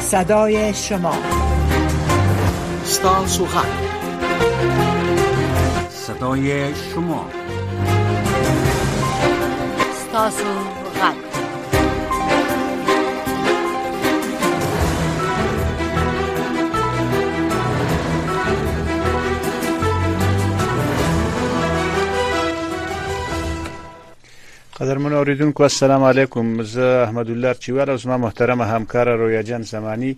صدای شما استان سوخن صدای شما استان قدرمن اوریدونکو السلام علیکم زه احمد الله چوال او زما محترمه همکاره رویا جان زمانی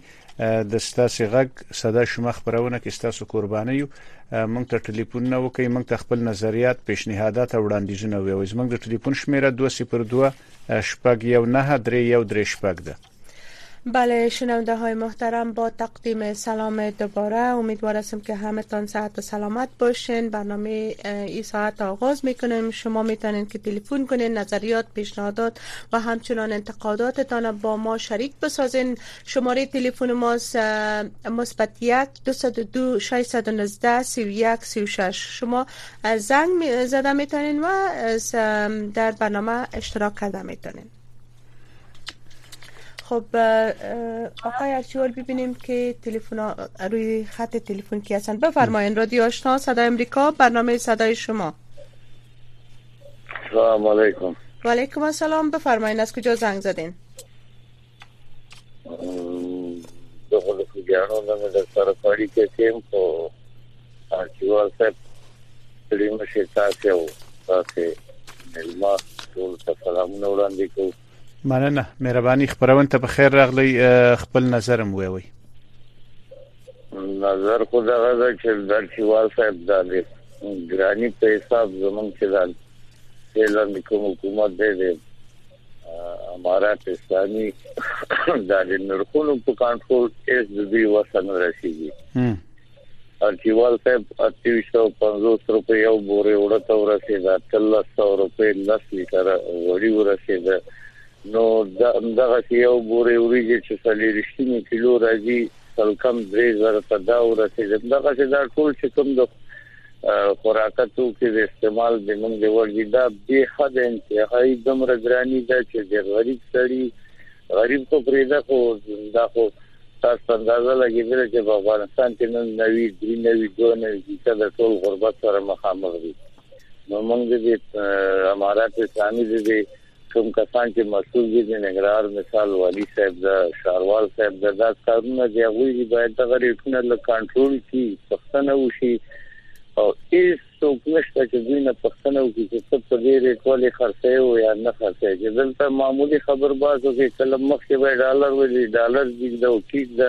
د ستاسو غږ صدا شما خبرونه کې ستاسو قرباني یو مونږ ته ټلیفون نه وکي مونږ ته خپل نظریات پیشنهادات او وړاندیزونه ویوي زمونږ د ټلیفون شمیره 202 شپږ یو نه درې یو درې شپږ ده بله شنونده های محترم با تقدیم سلام دوباره امیدوار هستم که همه تان صحت و سلامت باشین برنامه ای ساعت آغاز میکنیم شما میتونین که تلفن کنین نظریات پیشنهادات و همچنان انتقاداتتان با ما شریک بسازین شماره تلفن ما مثبت 1 202 619 31 36 شما زنگ زده میتونین و در برنامه اشتراک کرده میتونین خب آقای ارچیوال ببینیم که تلفن روی خط تلفن کی هستند بفرمایید رادیو آشنا صدای امریکا برنامه صدای شما سلام علیکم و علیکم السلام بفرمایید از کجا زنگ زدین دغه له ګانو نه د سره پړی کې کېم په اچوال صاحب دې مشه تاسو او تاسو ملما ټول سلام نو وړاندې کوم مننه مهرباني خبرونه ته په خیر راغلی خپل نظرم وی وی نظر خو دا غزا چې د چوال صاحب دا دی ګرانی په حساب زمونږ چې دا اعلان کوم حکومت دی امارات اسلامي د نرخونو په کنټرول کې د دې وسن رسیدي ارچیوال صاحب 350 روپے یو بورې وړته ورسېده 300 روپے 10 لیټر وړي ورسېده نو دغه یو بورې وریږي چې سړي رښتینی کیلو راځي تل کم 3000 ته دا ورسېده دغه چې دا ټول چې کوم د خوراکه توکي د استعمال د موږ د ورګي دا به حد انتهایی دومره ګرانی ده چې د غریب سړي غریب خو پرېده خو دا خو تاسو اندازه لګیدل چې په افغانستان کې نن نوي درې نوي دوه نوي چې د ټول غربت سره مخامخ دي نو موږ د امارات اسلامي د کوم کسان چې مسول دي د ننګرهار مثال والي صاحب دا شاروال صاحب دا دا کارونه دی هغه دی باید د غریټونه له کنټرول کی پښتنه وشي او هیڅ څوک نشته چې دوی نه پښتنه وکړي چې څه په دې ریټ ولې خرڅه او یا نه خرڅه چې دلته معمولی خبر باسو کې کله مخکې به ډالر ولې ډالر جګ دا او ټیک دا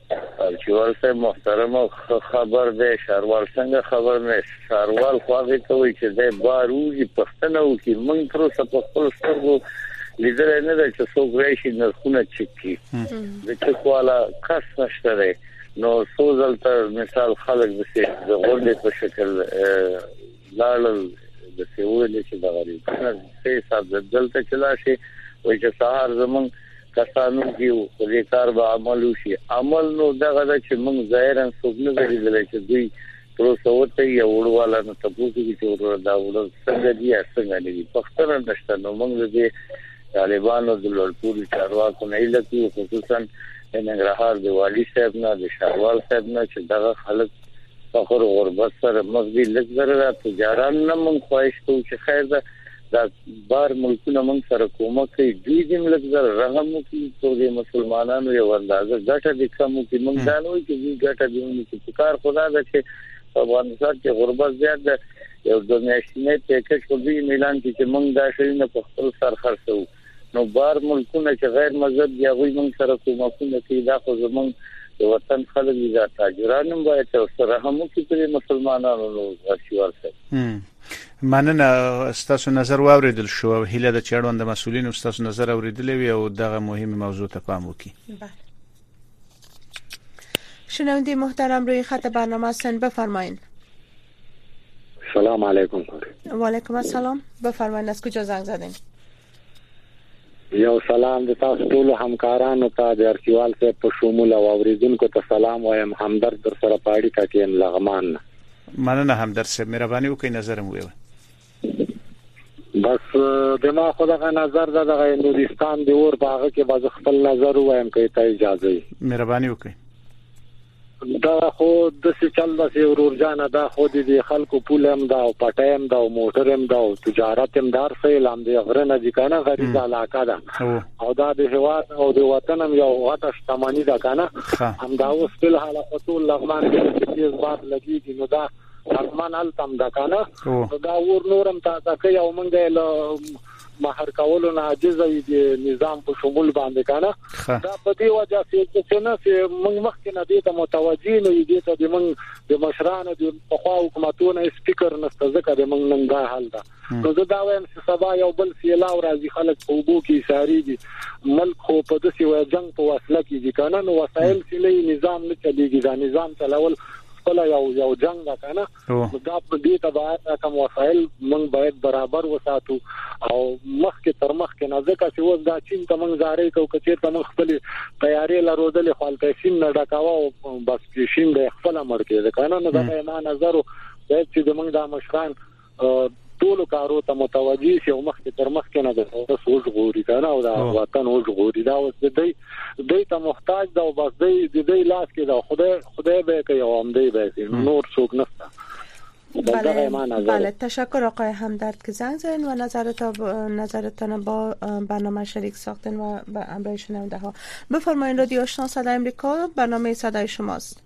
شاروال صاحب محترم خبر دی شاروال څنګه خبر نه شاروال خو هغه ته وایي چې د باروزي پښتنه او کې مونږ تر اوسه په خپل سترګو لیدل نه ده چې څوک راشي نرخونه چک کی د چکواله کس نشته دی نو څو ځل تر مثال خلک د سي د غونډې په شکل لاړل د سیول چې د غریب نه سي صاحب دلته چلا شي وایي چې سهار زمونږ کسانو کې وو په دې کار به عمل وشي عمل نو دغه د چې موږ ظاهرا څوک نه درېدل چې دوی پروسه وته یو وړواله نو تاسو کې چې ورور دا وړل څنګه دي څنګه نه دي پښتنه نشته نو موږ دې طالبانو د لړپوري چارواکو نه لکه خصوصا د ننګرهار د والي صاحب نه د شاروال صاحب نه چې دغه خلک فخر غربت سره مخ دي لږ زره تجاران نه مونږ خواهش کوو چې خیر ده دا بار ملکونه موږ سره کومه کوي دوی دې ملک زر رحم وکړي څو دې مسلمانانو یو اندازه ګټه دې کم وکړي موږ دا نه وایو چې دوی ګټه دې ونی چې په کار خدا ده چې افغانستان کې غربت زیات ده یو د میاشتې پیکج په دې اعلان کې چې موږ دا شي نه په خپل سر خرڅو نو بار ملکونه چې غیر مذهب دی هغه موږ سره کومکونه کوي دا خو زمونږ وطن خلک دي دا تاجران هم باید تر سره هم کې پر مسلمانانو نو ورشي ورسره مننه ستاسو نظر واوریدل شو او هیله د چړون د مسولینو ستاسو نظر اوریدلې وي او دغه مهمه موضوع ته پام وکړي شنوندی محترم روی خط برنامه سن بفرمایید سلام علیکم و علیکم السلام بفرمایید از کجا زنگ زدین یو سلام د تاسو ټول همکارانو ته د ارتیوال صاحب په شمول او اوریدونکو ته سلام وایم همدرد در سره پاړی کټیم لغمان مننه همدرد صاحب مهرباني وکړئ نظر مو ویل بس د ما خو دغه نظر ده دغه نورستان دی اور باغ کې باز خپل نظر وایم کوي ته اجازه یې مهرباني وکړئ دا خو د څه چل د سی ورور جان دا خو د دې خلکو پولم دا او پټایم دا او موټرم دا او تجارت هم دار سه اعلان دی غره نه دي کنه غریب علاقه ده او دا د هوا او د وطن هم یو غټه شتمنی ده کنه هم دا اوس په حال خطو لغمان کې تیز باد لګیږي نو دا ارمان التم دا کنه دا ور نورم تازه کوي او مونږه له مہر کولو نه عاجز وي د نظام په شمول باندې کنه دا په دې وجه چې څه نه چې مونږ مخکې نه دي ته متوجي نه دي ته د مونږ د مشرانو د خوا حکومتونو سپیکر نشته ځکه د مونږ نن دا حال ده نو زه دا وایم چې سبا یو بل سیلاو راځي خلک په وبو کې ساري دي ملک خو په دسي وای جنگ په وسله کې دي کنه نو وسایل سیلې نظام نه چلیږي دا نظام چلاول خپل یو یو جنگ ده کنه دا په دې ته باید کوم وسایل موږ باید برابر وساتو او مخکې تر مخکې نه ځکه چې اوس دا چین ته موږ زارې کو کچې ته موږ خپل تیارې لرودل خپل پیسې نه ډکاوه او بس شین د خپل مرګ ده کنه نو دا ما نظر باید چې موږ دا مشران ټولو کارو ته متوجي شي او مخکې تر مخکې نه د اوس اوس غوري کنه او د وطن اوس غوري دا اوس د دې د ته محتاج دا او بس د دې لاس کې دا خدای خدای به کوي او هم دې به نور څوک نشته بله, بله تشکر آقای همدرد که زنگ زدین و نظرت نظرتان با برنامه شریک ساختن و به شنونده ها بفرمایید رادیو آشنا صدای امریکا برنامه صدای شماست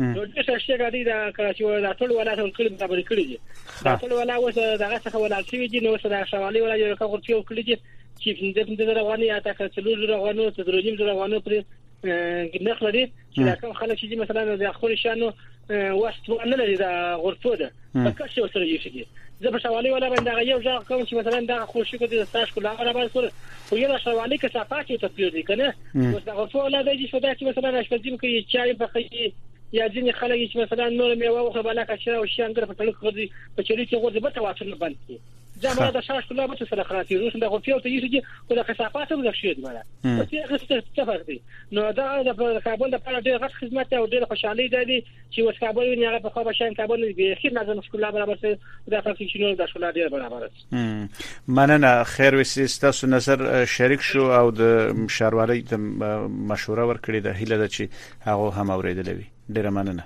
نو د شاشې غادي دا کراچي ولا دا ټول ولا ټول کړي برابر کړي دي دا ټول ولا اوس دغه څخه ولا شوی دي نو سره شوالي ولا یو کغور څو کړي دي چې د پنځه زره غواني یا تا کړ څلور زره غوانو ته درو نیم زره غوانو پر نخ لري چې دا کوم خلک چې مثلا د خپل شانو وخت نه لري دا غورتو ده په کښ یو سره یوشي دي زه په شوالي ولا باندې هغه یو ځای کوم چې مثلا دا خو شي کو دي ساش کو لا برابر سره خو یو شوالي کې صفات یو تطبیق دي کنه اوس دا غوښه ولا دی چې شو دا چې مثلا راځي کې چای په خي یا ځینې خلک چې مثلا نور میوه او خبره کچره او شنګر په تړک غوړي په چوري کې غوړي به تواتر نه بند کی زموږ د شاش کله به سره خراتي روس د غوفیو ته یې چې په کثافات هم لښید مړه په دې غسته څه فرق دی نو دا د کابل د پاره ډېر غټ خدمت او ډېر خوشحالي دی چې اوس کابل ویني هغه په خو بشان کابل نه دی خیر نظم ښکلا برابر سي دا فکر چې نور د ښکلا ډیر برابر مننه خیر وسی تاسو نظر شریک شو او د شاروالۍ د مشوره ورکړي د هیله ده چې هغه هم اوریدل وي ډیره مننه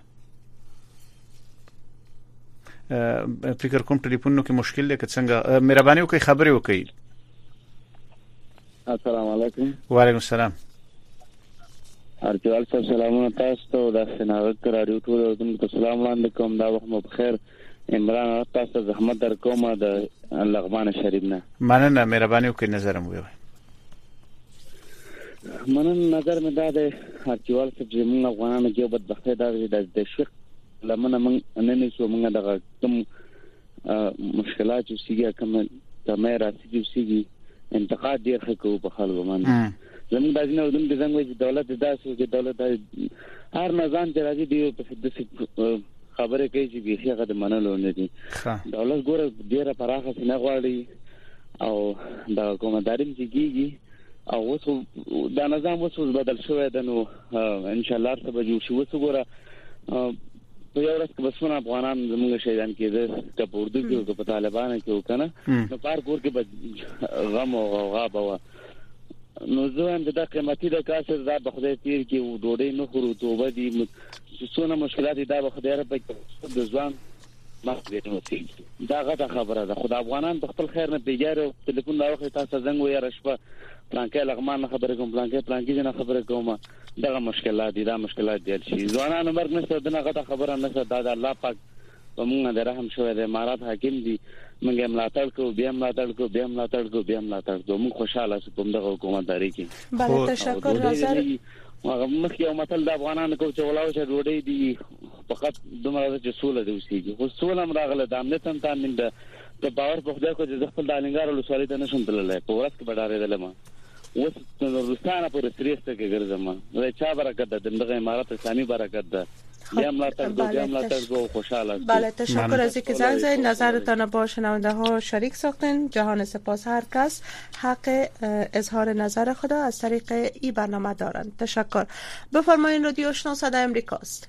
فکر کوم ټلیفون نو کې مشکل دی که څنګه مهرباني وکړئ خبرې وکړئ السلام علیکم وعلیکم السلام ارجوال صاحب سلامونه تاسو ته او د سناغک رادیو ټول اردن ته سلام وړاندې کوم دا وخت مو بخیر عمران تاسو ته زحمت در کوم د لغمان شریف نه مننه مهرباني وکړئ نظر مو وایي منن نظر مې دا دی هرچوال چې زموږ افغانانو کې بدبختي دا ده چې د شیخ لمنه موږ نه نشو موږ دغه کوم مشکلات چې سیګه کوم کمه راځي چې سیګي انتقاد ډیر ښه کوو په خلکو باندې زموږ د ځینو دونکو څنګه وایي چې دولت داسې وي چې دولت هر نظام چې راځي دی په داسې خبره کوي چې به هغه د منلو نه دي دولت ګوره ډیره پراخه سینه غواړي او دا کومه داریم چې کیږي او اوس دا نظام اوس بدل شوی دی نو ان شاء الله سبا جوړ شي اوس ګوره نو یو ورځ به څونه افغانان زموږ شهیدان کېدل که په اردو کې او که په طالبانو کې وکنه نو پار کور کې به غم او غوغا به و نو زه هم دا قیمتي د کاسر دا په خدای تیر کې ډوډۍ نه خورو توبه دي څونه مشکلات دا په خدای رب کې د ځوان مخبر نوسی دا غټه خبره ده خدای افغانان په خپل خیر نه پیګارو ټلیفون دا وخت تاسو زنګ وې رشپه پلانکې لغمان خبرې کوم پلانکې پلانکې نه خبرې کوم دغه مشکلات دي دا مشکلات ډېر شي ځوانانو مرګ نشته دنه غته خبره نشته دا د الله پاک په موږ د رحم شوی دی امارات حاکم دي موږ ملاتړ کو بیا ملاتړ کو بیا ملاتړ کو بیا ملاتړ کو موږ خوشاله سو په دغه حکومت داري کې بله تشکر نظر هغه مخکې یو متل د افغانانو کو چې ولاو چې ډوډۍ دی فقط دومره چې سوله دی اوسېږي خو سوله هم راغله د امنیت هم تامین ده ته باور په خدای کو چې خپل د الینګار ولسوالۍ ته نشم تللی په ورځ کې بډارې دلمه اوس د روسانو پر سرې سترګې ګرځم دا چا برکت ده دغه امارات اسلامي برکت ده بیا ملاتړ کو بیا ملاتړ کو خوشحاله بله تشکر از اینکه زنگ زدید نظرتان با شنونده ها شریک ساختین جهان سپاس هر کس حق اظهار نظر خود از طریق ای برنامه دارند تشکر بفرمایید رادیو آشنا صدای امریکاست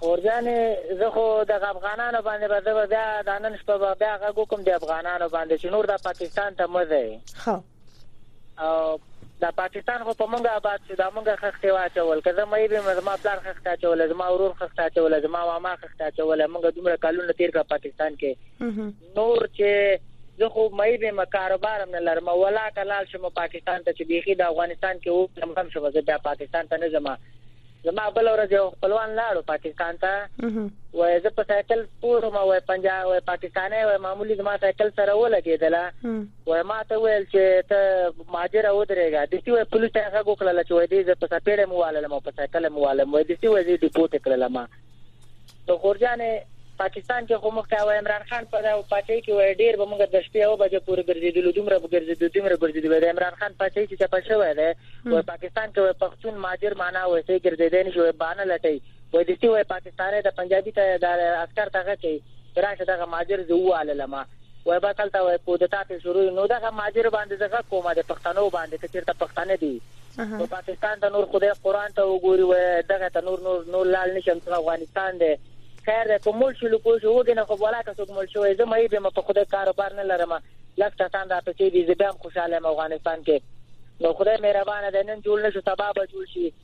خورجان زه خو د افغانانو باندې به زه بیا د نن شپه به بیا غږ کوم د افغانانو باندې چې نور د پاکستان ته مزه وي خو او د پاکستان خو په مونږه آباد شو دا مونږه خخته واچول کله مې به مزما پلار خخته چول زما ورور خخته چول زما ماما خخته چول مونږه دومره کالونه تیر کا پاکستان کې نور چه زه خو معیب یم کاروبار هم نه لرم ولاکه لاړ شم پاکستان ته چه بیخی د افغانستان کی اوسم غم شم زه بیا پاکستان ته نه ځم زما بل ورځ یو خپلوان لاړو پاکستان ته وای زه په سایکل سپور ما وای پنجاب وای پاکستاني وای معمولی زما سایکل سره ولګېدله وای ما ته ویل چې ته ماجر او درېګا د سی وای پولیس هغه وکړل چې وای دې زه په سپېړې مواله لم په سایکل مواله وای دې سی وای دې ډیپوټ کړل ما غور جانه پاکستان کې خو مخکې او عمران خان په دغه پاچاهي کې وای ډیر به موږ د شپې او بجې پورې ګرځېدلو دومره به ګرځېدو دومره ګرځېدو د عمران خان پاچاهي چې چپه شوی دی او پاکستان کې وای پښتون ماجر معنا وای سي ګرځېدای نشي وای بانه لټي وای دستي وای پاکستاني د پنجابي ته د عسكر ته غچي راشه دغه ماجر زه واله لمه وای بس هلته وای کودتا پې شروع نو دغه ماجر باندې زه غږ کومه د پښتنو باندې که چیرته پښتانه دي په پاکستان ته نور خدای قران ته وګوري وای دغه ته نور نور نور لال نشم دغه افغانستان دی خیر ده کوم مول شلو پوه شو وګنه خو ولا که څوک مول شوی زه مې به م په خدای کاروبار نه لرم لس کسان را پسې دي زه به هم خوشاله یم افغانستان کې نو خدای مهربانه ده نن جوړ نشو سبا به جوړ شي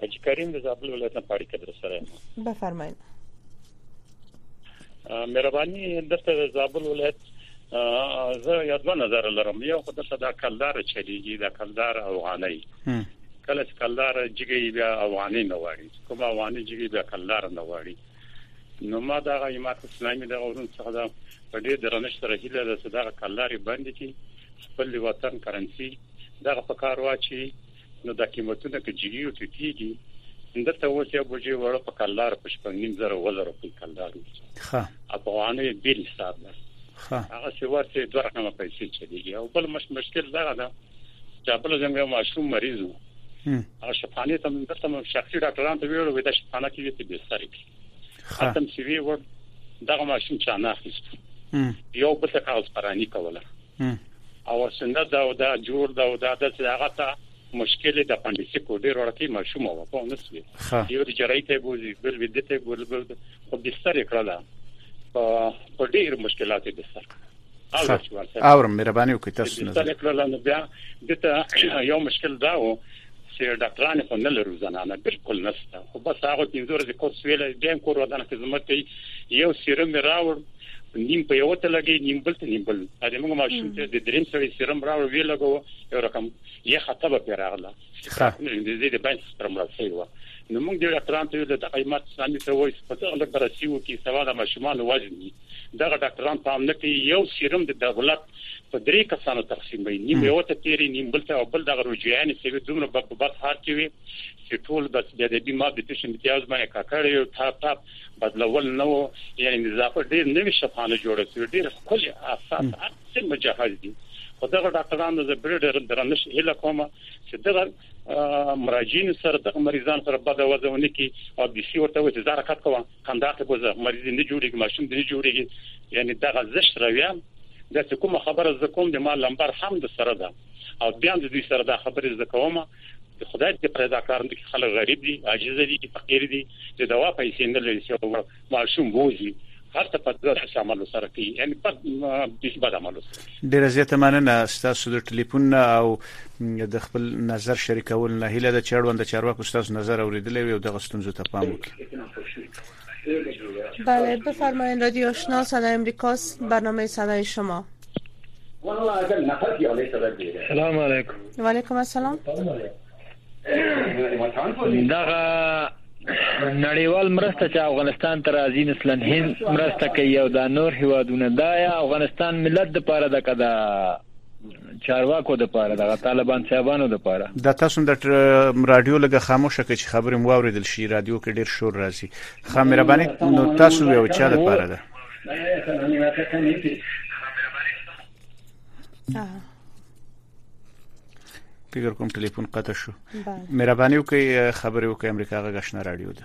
حاجی کریم د زابل ولایت نه پاړی کډر سره یم بفرمایئ مهرباني دلته د زابل ولایت زه یو دوه نظر لرم یو خو دلته دا کلدار چلیږي دا کلدار افغاني کله چې کلدار جګي بیا افغاني نه واري کوم افغاني جګي بیا کلدار نه واري نو ما دا غیمات اسلامي د اورون څخه دا په دې درنښت سره هیله ده چې دا کلداري باندې کې خپل وطن کرنسي دا په کار واچي نو دا قیمتونه که جیګي او ټیټیږي دلته اوس یو بوجي وړه په کلدار په شپږ نیم زره و زره په کلدار وځي ښه افغاني بیل حساب ده ښه هغه څه ورته دوه رقم پیسې چلیږي او بل مش مشکل دا ده چې خپل زموږ ماشوم مریض وو او شفانه تم دلته مم شخصي ډاکټران ته ویل وې دا شفانه کې دې به سره کی ختم سی وی ور دغه ماشوم چا نه اخیست یو بل ته کاغذ پرانی کوله او سنه دا او دا جوړ دا او دا د هغه ته مشکل د پندیسی کو ډیر ورته ماشوم و په نسوي یو د جرای ته بوزي بل وی دته بل بل خو بستر کړلا په ډیر مشکلات بستر کړل او اورم مهرباني وکړئ تاسو نه بستر کړل نو بیا دته یو مشکل دا و چې ډاکټرانه خو نه لرو زنانه بالکل نشته خو بس هغه پنځور د کوس ویل دیم کور ودان خدمت یو سیرم راوړ نیم په یو ته لګي نیم بل ته نیم بل دا موږ ماشوم ته د دریم سره سیرم راو وی لګو یو رقم یې خطه به پیراغله د دې د باندې سره مرسته و نو موږ د ډاکټران ته د قیمت اسلامي ته وایي په دغه لګ برسي و کې سوا د ماشومان وزن دي دغه ډاکټران په امن کې یو سیرم د دولت په درې کسانو تقسیم وي نیم یو ته تیری نیم بل ته او بل دغه روجیان سیوی دومره په بس هار کې وي چې ټول بس د دې بیمار د تشن امتیاز باندې کاکړ یو تا تا بدلول نه و یعنی اضافه ډیر نوی شپانه جوړ کړی ډیر خپل اساس اصل مجهز دي خو دغه ډاکټرانو د بریډر درنش هله کومه چې دغه مراجعین سره د مریضان سره بد وځونه کی او د سی ورته وځي زار کټ کوه کنداته بوزه مریض نه جوړیږي ماشوم نه جوړیږي یعنی دغه زش رویا د کوم خبره ز کوم د مال لمبر هم د سره ده او بیا د دې سره د خبرې ز کومه د خدای دې پر دا کار نه خلک غریب دي عاجز دي فقیر دي د دوا پیسې نه لري چې ماشوم بوزي هلته په داسې عملو سره کوي یعنی په داسې بد عملو سره ډیره زیاته مننه ستاسو د ټلیفون نه او د خپل نظر شریکول نه هیله ده چې اړوند چارواکو ستاسو نظر اوریدلی وي او دغه ستونزو ته پام وکړي بله بفرمایین رادیو آشنا صدای امریکا برنامه صدای شما سلام علیکم و علیکم السلام دغه نړیوال مرسته چې افغانستان ته راځي مثلا هند مرسته کوي او دا نور هیوادونه دا یا افغانستان ملت د پاره د کده چارواکو د پاره دغه طالبان صاحبانو د پاره. دا تاسو د رادیو لګه خاموشه کړئ چې خبرې مو واوریدل شي رادیو کې ډیر شور راځي خا مهرباني نو تاسو یو چا د پاره ده فکر کوم ټلیفون قطع شو مهرباني وکړئ خبرې وکړئ امریکا غږ آشنا رادیو ده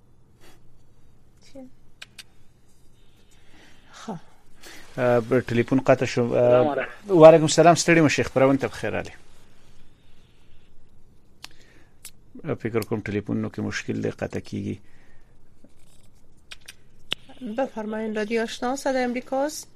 خو پر ټلیفون قطع شو وعلیکم السلام ستړي مشه خبرونه ته بخیر علي فکر کوم ټلیفون نو کې مشکل دی قطع کیږي بفرمایئ رادیو آشنا صدای امریکاست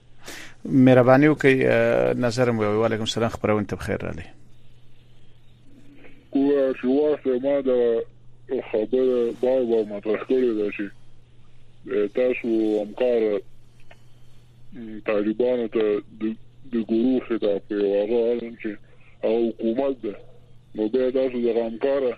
مهرباني وکړئ نظر مو وعلیکم السلام خبرونه ته بخیر رالی ګوره چې واسه ما دا خبره بار بار مطرح کړې ده چې تاسو همکار طالبانو ته د ګورو خطاب کوي هغه حالم چې هغه حکومت ده نو بیا تاسو د همکاره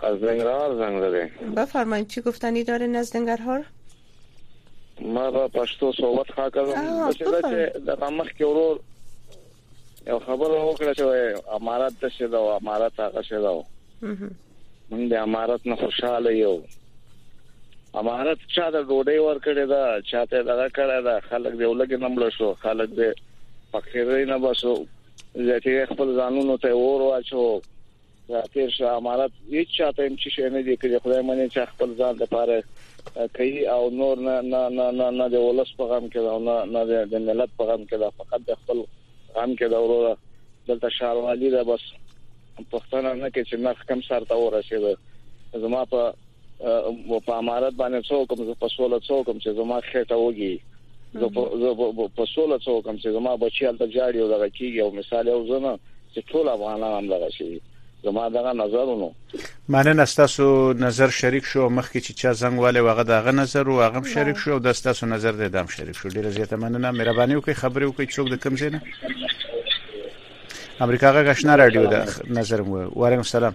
از ننګرهار زنګ زده. بفرمایید چی گفتنی دارین از ننګرهار؟ ما به پښتو صحبت ښه کړم بس دا چې د غمخ کې ورور یو خبره وکړه چې امارات د شه دا امارات هغه شه دا موږ د امارات نه خوشاله یو امارات چا د ډوډۍ ور کړې دا چاته دغه کړه دا خلک دی ولګي نمړ شو خلک دی فقیرې نه بسو ځکه خپل ځانونو ته ور واچو تیر شو امارات هیڅ چاته هم چې شنه دي کړي خدای منه چې خپل ځان لپاره کوي او نور نه نه نه نه نه د ولس په غم کې او نه نه د ملت په غم کې دا فقط د خپل غم کې دا وروره دلته شاروالي دا بس پښتنه نه کې چې نخ کم سر ته ورسېده زما په و په امارت باندې څو کوم زه په سوله څو کوم چې زما خېټه وږي زه په سوله څو کوم چې زما بچی الته جاړي او دغه کیږي او مثال یو زنه چې ټول افغانان هم دغه شي زما دغه نظرونو مننه ستاسو نظر شریک شو مخکې چې چا زنګ والي وغه دغه نظر او هغه شریک شو او د ستاسو نظر د دام شریک شو ډیره زیاته مننه مهرباني وکړئ خبرې وکړئ څوک د کوم ځای نه امریکا غږ آشنا رادیو ده نظر مو وعلیکم السلام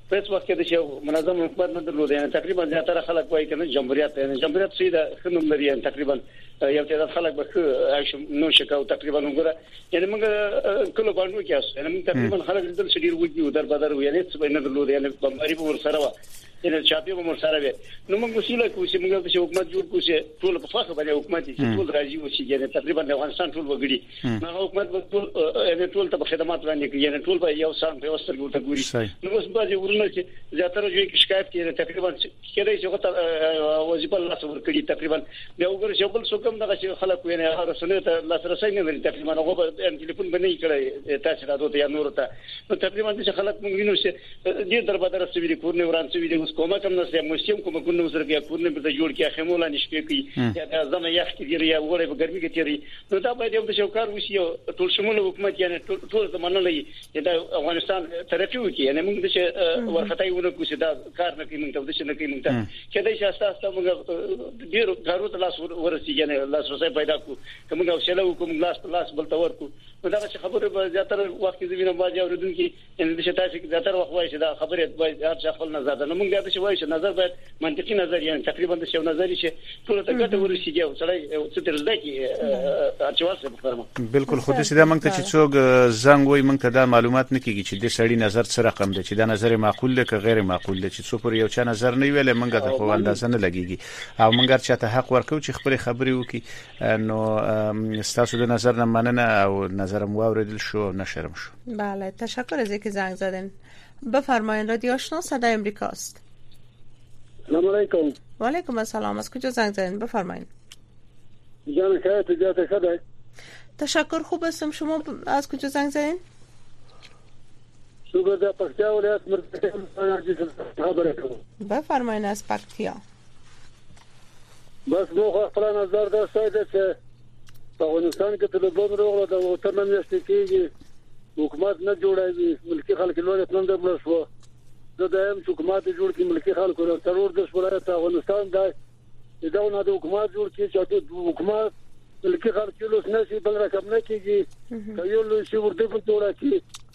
په هیڅ وخت کې د یو منظم حکومت نه درلود یعنی تقریبا زیاتره خلک وایي کنه جمهوریت یعنی جمهوریت سي د خنوم لري یعنی تقریبا یو تعداد خلک به عايش نو شکاو تقریبا وګوره یعنی موږ کله باندې کې اوس یعنی موږ تقریبا خلک دل شډیر وږي در بدر وي یعنی څه نه درلود یعنی بمباري به ورسره و یعنی چاپی به ورسره وي نو موږ وسیله کوو چې موږ د حکومت جوړ کوو چې ټول په فخر باندې حکومت چې ټول راځي او چې یعنی تقریبا د افغانستان ټول وګړي نو هغه حکومت به ټول یعنی ټول ته خدمات وړاندې کوي یعنی ټول به یو سان په وسته ګوته ګوري نو اوس به یو ورنه چې زیاتره جوړ کې شکایت کوي تقریبا کېدای شي غوته وظیفه لاس ور کړی تقریبا بیا وګورئ چې بل څوک هم دغه چې خلک ویني هغه رسنۍ ته لاس رسې نه لري تقریبا هغه به ټلیفون باندې کړی تاسو راځو ته یا نور ته نو تقریبا چې خلک مونږ وینو چې ډیر دربدر سوي دي کورنۍ وران سوي دي اوس کومه کم نسته موسیوم کومه کورنۍ سره بیا کورنۍ په جوړ کې خیمو لاندې شپې کوي یا د زمه یخ کې ګری یا وړي په ګرمي کې تیری نو دا باید یو د شوکار وسی ټول شمول حکومت یعنی ټول زمانه لري چې د افغانستان ترقی وکړي یعنی موږ د ورختای ونه کوو چې دا کار نه کوي موږ ته د څه نه کوي موږ ته چې دا چې تاسو ته موږ ډیر کارو ته لاس ورسیږي یعنی لاس ورسې پیدا کو کوم غو شلو کوم لاس په لاس بل تور کو نو دا چې خبره به زیاتره وخت کې زمينه باندې اوریدونکو یعنې دشي تاسې زیاتره وخت وایي چې دا خبرې باید هر چا خپل نظر ده نو موږ بیا دشي وایو چې نظر باید منطقي نظر یعنې تقریبا دشي یو نظر شي ټول ته ګټه ورسیږي او سړی څه تر زده کی اچوال څه مخترمه بالکل خو دشي دا موږ ته چې څوک زنګ وایي موږ ته دا معلومات نه کیږي چې د سړی نظر څه رقم دی چې دا نظر معقول دی که غیر معقول دی چې څو پر یو چا نظر نه ویل موږ ته خو اندازه نه لګیږي او موږ هر چا ته حق ورکو چې خپل خبرې وکړي نو ستاسو د نظر نه مننه او نظرم واوریدل شو نشرم شو بله تشکر از اینکه زنگ زدن بفرمایید رادیو آشنا صدای امریکا است سلام علیکم و علیکم السلام از کجا زنگ زدن بفرمایید جان خیر تو جات خدای تشکر خوب هستم شما از کجا زنگ زدین شکر در پکتیا ولایت مرکز خبر بفرمایید از پکتیا بس مو خو خپل نظر دا شوی دی چې په افغانستان کې طالبان روغله د وطن نه میاشتې کېږي حکومت نه جوړوي ملکی خلک لوړ خپل د بل شو زه د ایم حکومت جوړ کی ملکی خلکو له ترور د ولایت افغانستان دا دا نه د حکومت جوړ کی چې د حکومت ملکی خلک لوس نه شي بل رقم نه کیږي یو لوی شي ورته په جوړه کی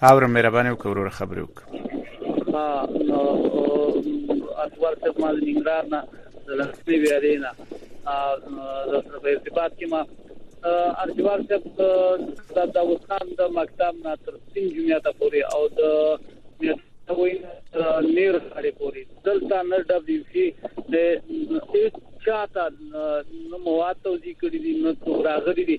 اور مهرباني وکړه وروره خبرې وکړه نو اکبر صاحب ما د ننګرهار نه د لښتې ویارې نه د سره په ارتباط کې ما ارجوار صاحب د داوود خان د مکتب نه تر سپین جمعه ته پورې او د وین نیر سره پورې دلته نه ډبلیو سي د هیڅ چاته نو مواد توضیح کړی دي نو راغلي دي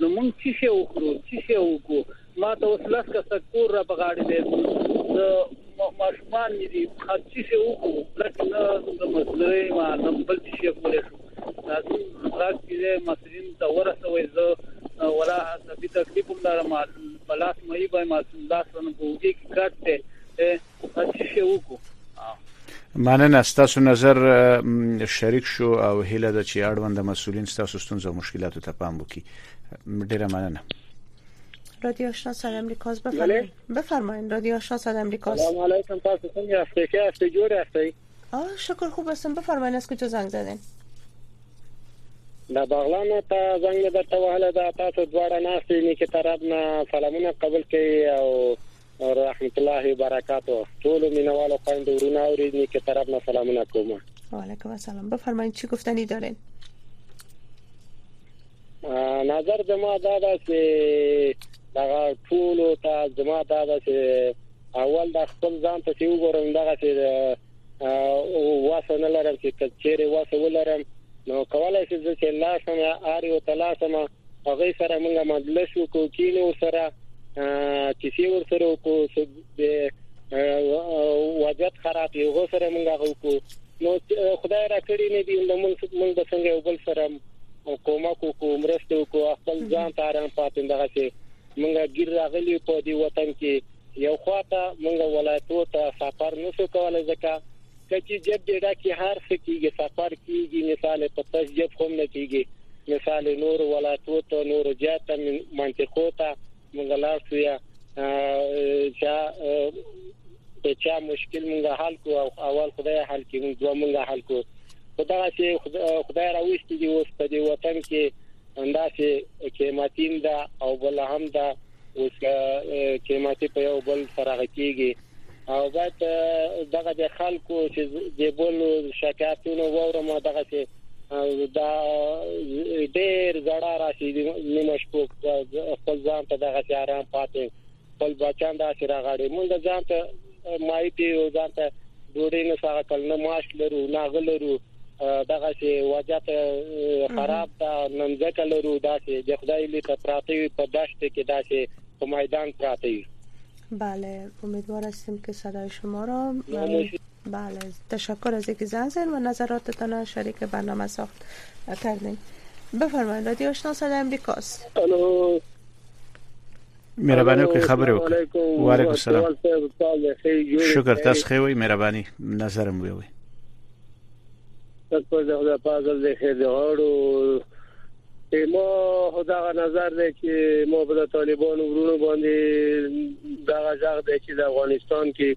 نو مونږ څه شی وکړو څه شی وکړو ما ته اوس لس کسه کور را بغاړې دی د ماشومان مې دي خاصي شي وکړو لکه نه د مسلې ما نه بل شي کولای شو تاسو غږ کې مسلین ته ورسوي زه ولا سبي تکلیف هم لرم بلاس مې به ما لاس نه بوګي کټ ته خو باید څه شی وکړو مننه ستاسو نظر شریک شو او هیله ده چې اړوند مسولین ستاسو ستونزې او مشکلاتو ته پام وکړي ډیره مننه رادیو آشنا صدای امریکا از بفرمایید بفرمایید رادیو آشنا صدای امریکا سلام علیکم تاسو څنګه هستی که هستی جوړ هستی آه شکر خوب هستم بفرمایید از کجا زنگ زدین د بغلان ته زنګ درته وهله دا تاسو دواړه ناس یې کې طرف نه سلامونه قبول کړئ او ورحمت الله وبرکاته ټول مینوالو خويندو ورونه او رینی که طرف نه سلامونه کوم وعلیکم السلام بفرمایئ چی گفتنی دارین نظر زما دا ده چې دا ټول ته زما دا ده چې اول د خپل ځان ته یو ګورم دا چې او واسه نه لرم چې کچېره واسه ولرم نو کولای شي چې لاسمه اړ یو تلاسمه هغوی سره موږ مجلس وکړو کینو سره کیسې ورسره وکړو چې د وضعیت خراب یو غو سره موږ هغه وکړو نو خدای را کړی نه دی نو موږ موږ به څنګه یو بل سره کومک وکړو مرسته وکړو خپل ځان ته آرام پاتې دغه چې موږ ګیر راغلی په دې وطن کې یو خواته موږ ولایتو ته سفر نشو کولای ځکه که چی جب دی ډک کی هر څه کیږی سفر کیږی مثال په تش جب خوم نه کیږی مثال نور ولاتو ته نور جاته منطقو ته مونږ لاړ شو یا چا ته چا مشکل مونږه حل کو او اول خدای حل کی مونږ دوه مونږه حل کو خدای چې خدای راوستي دی اوس په دې وطن کې انداسې قیمتین ده او بل هم ده اوس چې ماته په یو بل سره غکیږي او باید دغه د خلکو چې د بل شکایتونه وورم دغه چې دا ډېر زړه راشي نیمه شپه خپل ځان ته دغه چې آرام پاتې خپل بچان دا چې راغړي مونږ ځان ته مایتي او ځان ته ډوډۍ نه سره کلنه ماش لرو ناغه لرو دغه چې وضعیت خراب ده نن ځکه لرو دا چې د خدای لیکه پراته وي په دشت کې دا چې په میدان پراته وي بله امیدوار هستیم که صدای شما را بله تشکر از اینکه زنگ زدین و نظراتتان شریک برنامه ساخت کردین بفرمایید رادیو آشنا صدای امریکاست الو مهرباني وکړئ خبرې وکړئ وعلیکم السلام شکر تاسو ښه وي مهرباني نظر مو وي تاسو د خدای پاګل دې خیر دی غواړو ما خدا نظر دی چې ما په طالبانو ورونو باندې دا ځاګ دی چې د افغانستان کې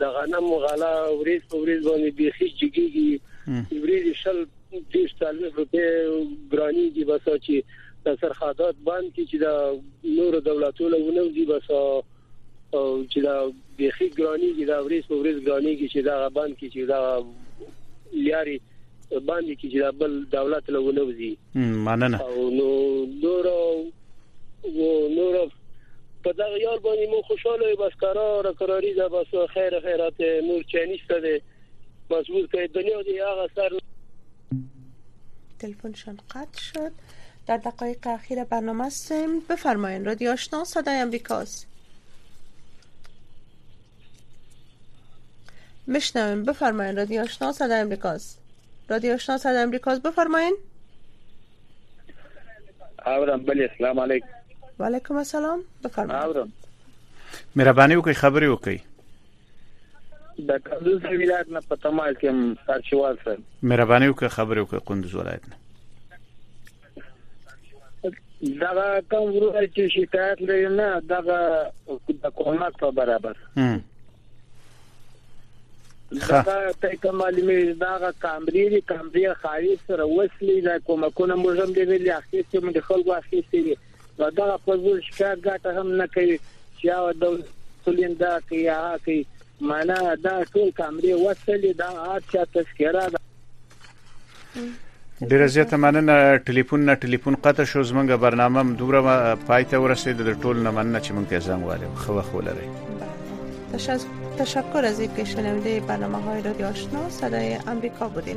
د غنم غلا وريز په وريز باندې بيخي جګيږي وريز شل دیش تالویز روپې ګرانی دی بس چې د سرخادات باندې کې چې دا نور دولتو له ونو دی بس چې دا بخي ګرانی کې دا ورېس په ورېس ګرانی کې چې دا باندې کې چې دا لیاري باندې کې چې دا بل دولت له ونو دی مننه او نو نور نور په دا یار باندې مو خوشاله بس قرار قراری دا بس خیر خیرات نور چینیسته دی مضبوط کړئ دنیا دی هغه سر تلفنشان قطع شد در دقایق اخیر برنامه هستیم بفرمایین رادیو آشنا صدای امریکاست میشنویم بفرمایین رادیو آشنا صدای امریکاست رادیو آشنا صدای امریکاست بفرمایین اورم بله اسلام علیکم وعلیکم السلام بفرمایین اورم مهرباني وکړئ خبرې وکړئ د کندوز ولایت نه په تماس کې هم تاسوال سره مهرباني وکړئ خبرې وکړئ کندوز ولایت نه دغه کوم ورور چې شکایت لري نه دغه د کمک په برابر دغه ته کوم معلومه دغه کامري دي کامري خاري سره وسلې د کومکونه موږ هم دې ویلي اخیستې موږ خلک واخیستې په دغه فضول شکایت ګټه هم نه کوي چې یا دولت مسؤلین دا کوي یا هغه کوي معنا دا ټول کامرې وسلې دا هر چا تذکره ده ډیر زیاته مننه ټلیفون نه ټلیفون قطع شو زمونږ برنامه هم دوره پای ته ورسید د ټول نه مننه چې مونږ ته زنګ والو خو خو لري تشکر از اینکه شنونده برنامه های رادیو آشنا صدای امریکا بودین